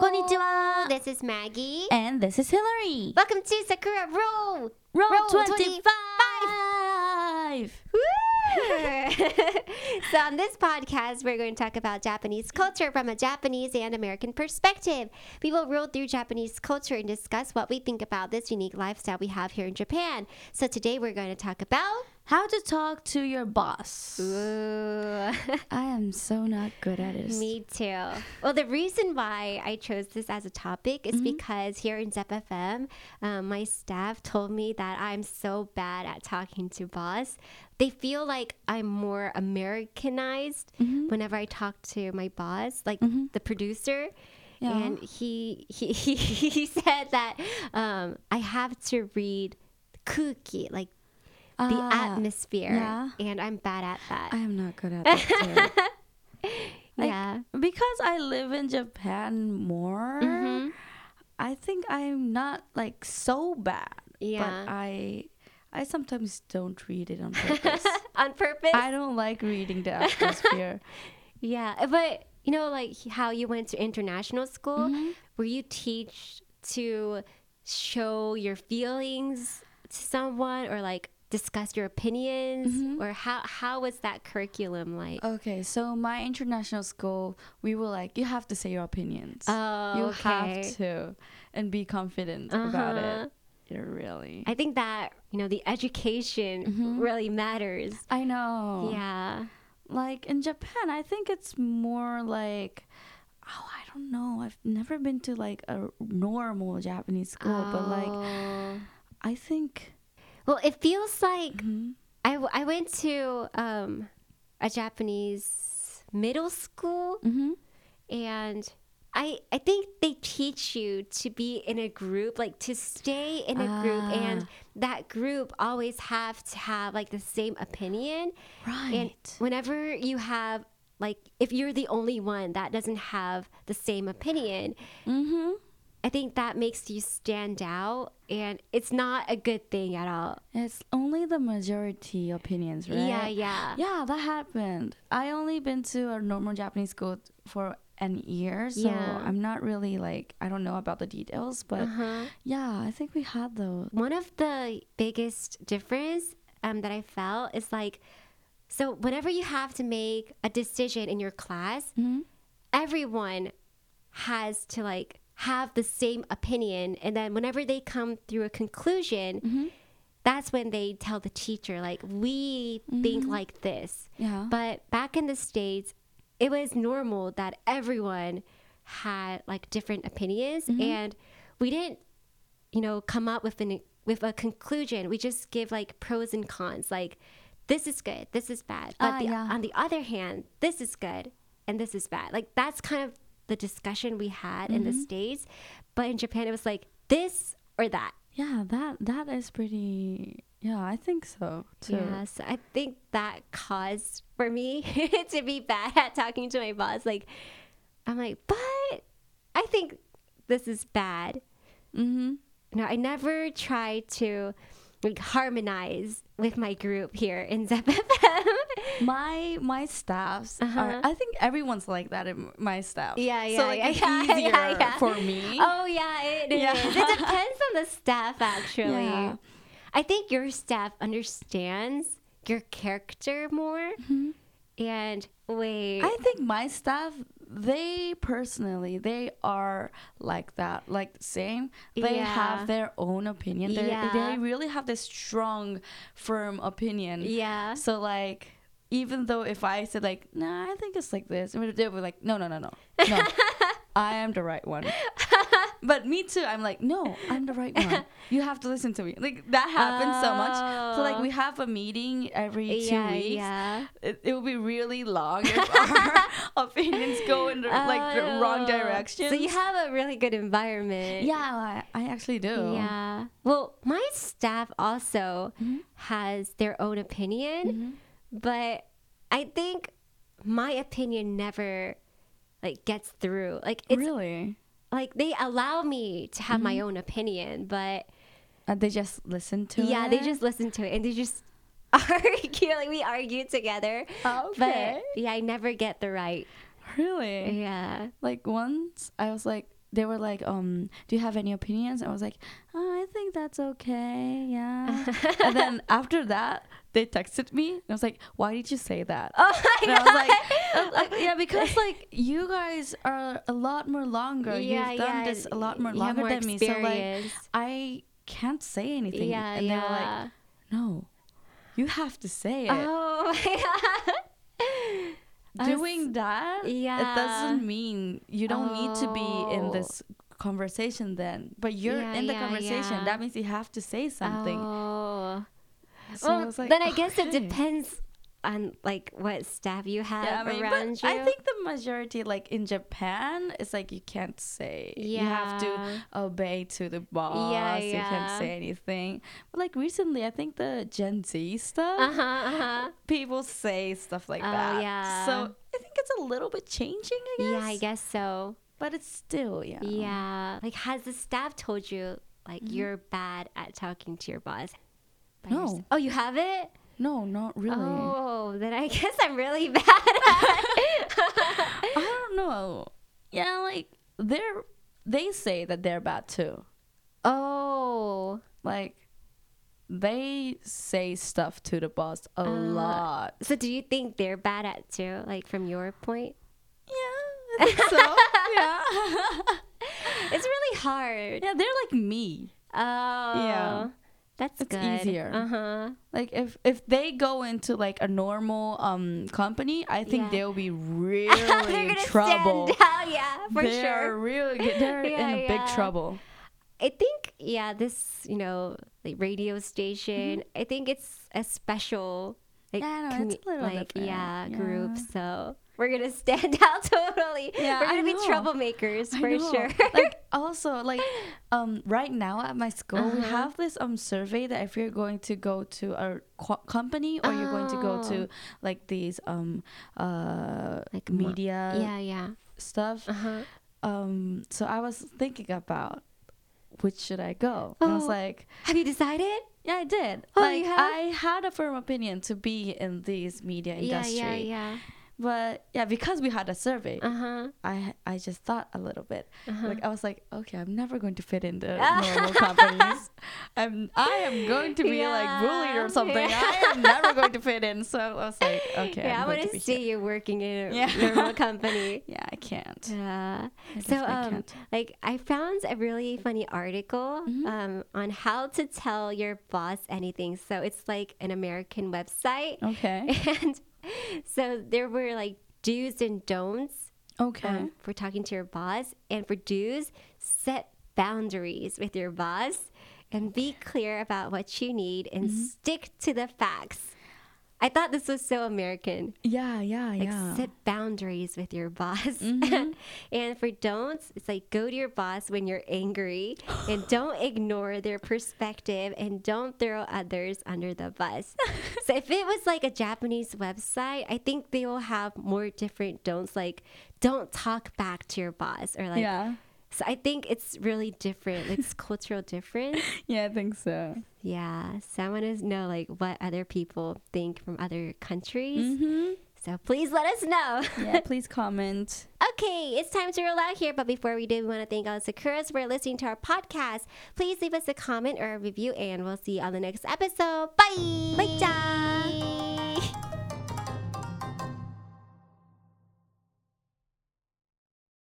Konnichiwa. This is Maggie. And this is Hillary. Welcome to Sakura Roll Roll 25. 25. so, on this podcast, we're going to talk about Japanese culture from a Japanese and American perspective. We will roll through Japanese culture and discuss what we think about this unique lifestyle we have here in Japan. So, today we're going to talk about how to talk to your boss. Ooh. I am so not good at it. Me too. Well, the reason why I chose this as a topic is because here in Zep FM, um, my staff told me that I'm so bad at talking to boss. They feel like I'm more Americanized whenever I talk to my boss, like the producer. Yeah. And he, he, he, he said that um, I have to read kuki, like the Ah, atmosphere. yeah. And I'm bad at that. I am not good at that too. Like, yeah. Because I live in Japan more, Mhm. I think I'm not like so bad. Yeah. But I I sometimes don't read it on purpose. on purpose. I don't like reading the atmosphere. yeah, but you know, like how you went to international school, Mm-hmm. where you teach to show your feelings to someone, or like discuss your opinions, Mm-hmm. or how how was that curriculum like? Okay, so my international school, we were like, you have to say your opinions. Oh, you okay. have to, and be confident about Uh-huh. it. Yeah, really. I think that you know the education really matters. I know. Yeah. Like in Japan, I think it's more like, oh, I don't know. I've never been to like a normal Japanese school, but like, Oh. I think. Well, it feels like Mhm. I, w- I went to um, a Japanese middle school Mhm. and I I think they teach you to be in a group, like to stay in a group, and Ah. that group always have to have like the same opinion. Right. And whenever you have like, if you're the only one that doesn't have the same opinion, Mm-hmm. I think that makes you stand out, and it's not a good thing at all. It's only the majority opinions, right? Yeah, yeah. Yeah, that happened. I only been to a normal Japanese school for an year, so Yeah. I'm not really like I don't know about the details, but Uh-huh. yeah, I think we had those. one of the biggest difference um, that I felt is like, so whenever you have to make a decision in your class, Mhm. everyone has to like have the same opinion, and then whenever they come through a conclusion, Mm-hmm. that's when they tell the teacher like, we think like this. Yeah. But back in the states, it was normal that everyone had like different opinions, Mm-hmm. and we didn't, you know, come up with an with a conclusion. We just give like pros and cons, like this is good, this is bad. But Ah, the, yeah. on the other hand, this is good and this is bad. Like that's kind of the discussion we had in the Mm-hmm. states, but in Japan it was like this or that. yeah, that that is pretty. Yeah, I think so too. Yeah, so I think that caused for me to be bad at talking to my boss. Like, I'm like, but I think this is bad. Mm-hmm. No, I never try to like harmonize with my group here in ZepFM. My my staffs Uh-huh. are. I think everyone's like that in my staff. Yeah, yeah, So like yeah, it's yeah, easier yeah, yeah. for me. oh yeah, it is. It depends on the staff actually. I think your staff understands your character more. And wait, Mm-hmm. I think my staff, they personally, they are like that, like the same. They Yeah. have their own opinion. They Yeah. they really have this strong, firm opinion. yeah. So like, even though if I said like, nah, I think it's like this, they were like, no, no, no, no, no, I am the right one. But me too. I'm like, no, I'm the right one. You have to listen to me. Like that happens so much. So like we have a meeting every two yeah, weeks yeah. it, it will be really long if our opinions go in the, like the wrong Oh. direction. So you have a really good environment. yeah, I, I actually do. Yeah. Well, my staff also Mm-hmm. has their own opinion, but I think my opinion never like gets through. Like it's really. Like they allow me to have my own opinion, but Uh, they just listen to yeah, it. they just listen to it and they just argue. Like we argue together. Oh, But yeah, I never get the right. really. Yeah. Like once I was like, they were like, um, do you have any opinions? I was like, oh, I think that's okay. Yeah. and then after that, they texted me. And I was like, why did you say that? Oh my And god. I was like, yeah, because like you guys are a lot more longer. Yeah, You've done yeah, this a lot more you longer more than me. So like. I can't say anything. yeah, and they were like, yeah. no, you have to say it. oh. Was- Doing that, Yeah. it doesn't mean you don't need to be in Oh. this conversation then. But you're Yeah, in the yeah, conversation. yeah. That means you have to say something. Oh. So well, was like, then I guess it depends on like what staff you have Yeah, I mean, around but you. I think the majority, like in Japan, it's like you can't say. Yeah. You have to obey to the boss. You yeah. can't say anything. But like recently, I think the Gen Z stuff, Uh huh. Uh-huh. people say stuff like Oh, that. yeah. So I think it's a little bit changing. I guess. Yeah, I guess so. But it's still yeah. Yeah. Like, has the staff told you like Mm-hmm. you're bad at talking to your boss? No. yourself? Oh, you have it. No, not really. Oh, then I guess I'm really bad at it. I don't know. Yeah, like they're they say that they're bad too. oh. Like they say stuff to the boss a uh, lot. So do you think they're bad at too? Like from your point? Yeah, I think so. yeah. It's really hard. yeah, they're like me. Oh. That's It's good. easier. Uh-huh. Like if if they go into like a normal um company, I think Yeah. they'll be really in trouble. stand out, yeah, for they're sure. really. They're Yeah, in a big trouble. I think yeah, this you know like radio station. I think it's a special like. Yeah, I know, it's a little like different. yeah, group. So we're gonna stand out totally. Yeah, we're gonna be troublemakers for sure. like also like um right now at my school we Uh-huh. have this um survey that if you're going to go to a co- company or you're going to go Oh. to like these um uh Like media yeah, yeah. stuff Uh huh. um so I was thinking about which should I go and I was Oh. like Have you decided? yeah I did Oh, like? I had a firm opinion to be in this media industry Yeah, Yeah, yeah, but yeah because we had a survey. Uh huh. I I just thought a little bit. Uh-huh. Like I was like, okay, I'm never going to fit in the normal companies. I'm I am going to be like bullied or something. Yeah. I am never going to fit in. So I was like, okay, yeah, I'm I want to see here. you working in a Yeah. normal company. Yeah, I can't. Yeah. I So um can't. like I found a really funny article Mm-hmm. um on how to tell your boss anything. So it's like an American website. Okay. And so there were like do's and don'ts Okay. um, for talking to your boss. And for do's, set boundaries with your boss and be clear about what you need and Mm-hmm. stick to the facts. I thought this was so American. yeah, yeah, Like yeah. set boundaries with your boss. Mm-hmm. and for don'ts, it's like go to your boss when you're angry and don't ignore their perspective and don't throw others under the bus. so if it was like a Japanese website, I think they will have more different don'ts like don't talk back to your boss or like yeah. So I think it's really different. It's cultural difference. Yeah, I think so. Yeah. So I want to know like what other people think from other countries. Mm-hmm. So please let us know. Yeah, please comment. Okay, it's time to roll out here. But before we do, we want to thank all the Sakuras for listening to our podcast. Please leave us a comment or a review, and we'll see you on the next episode. Bye. Bye,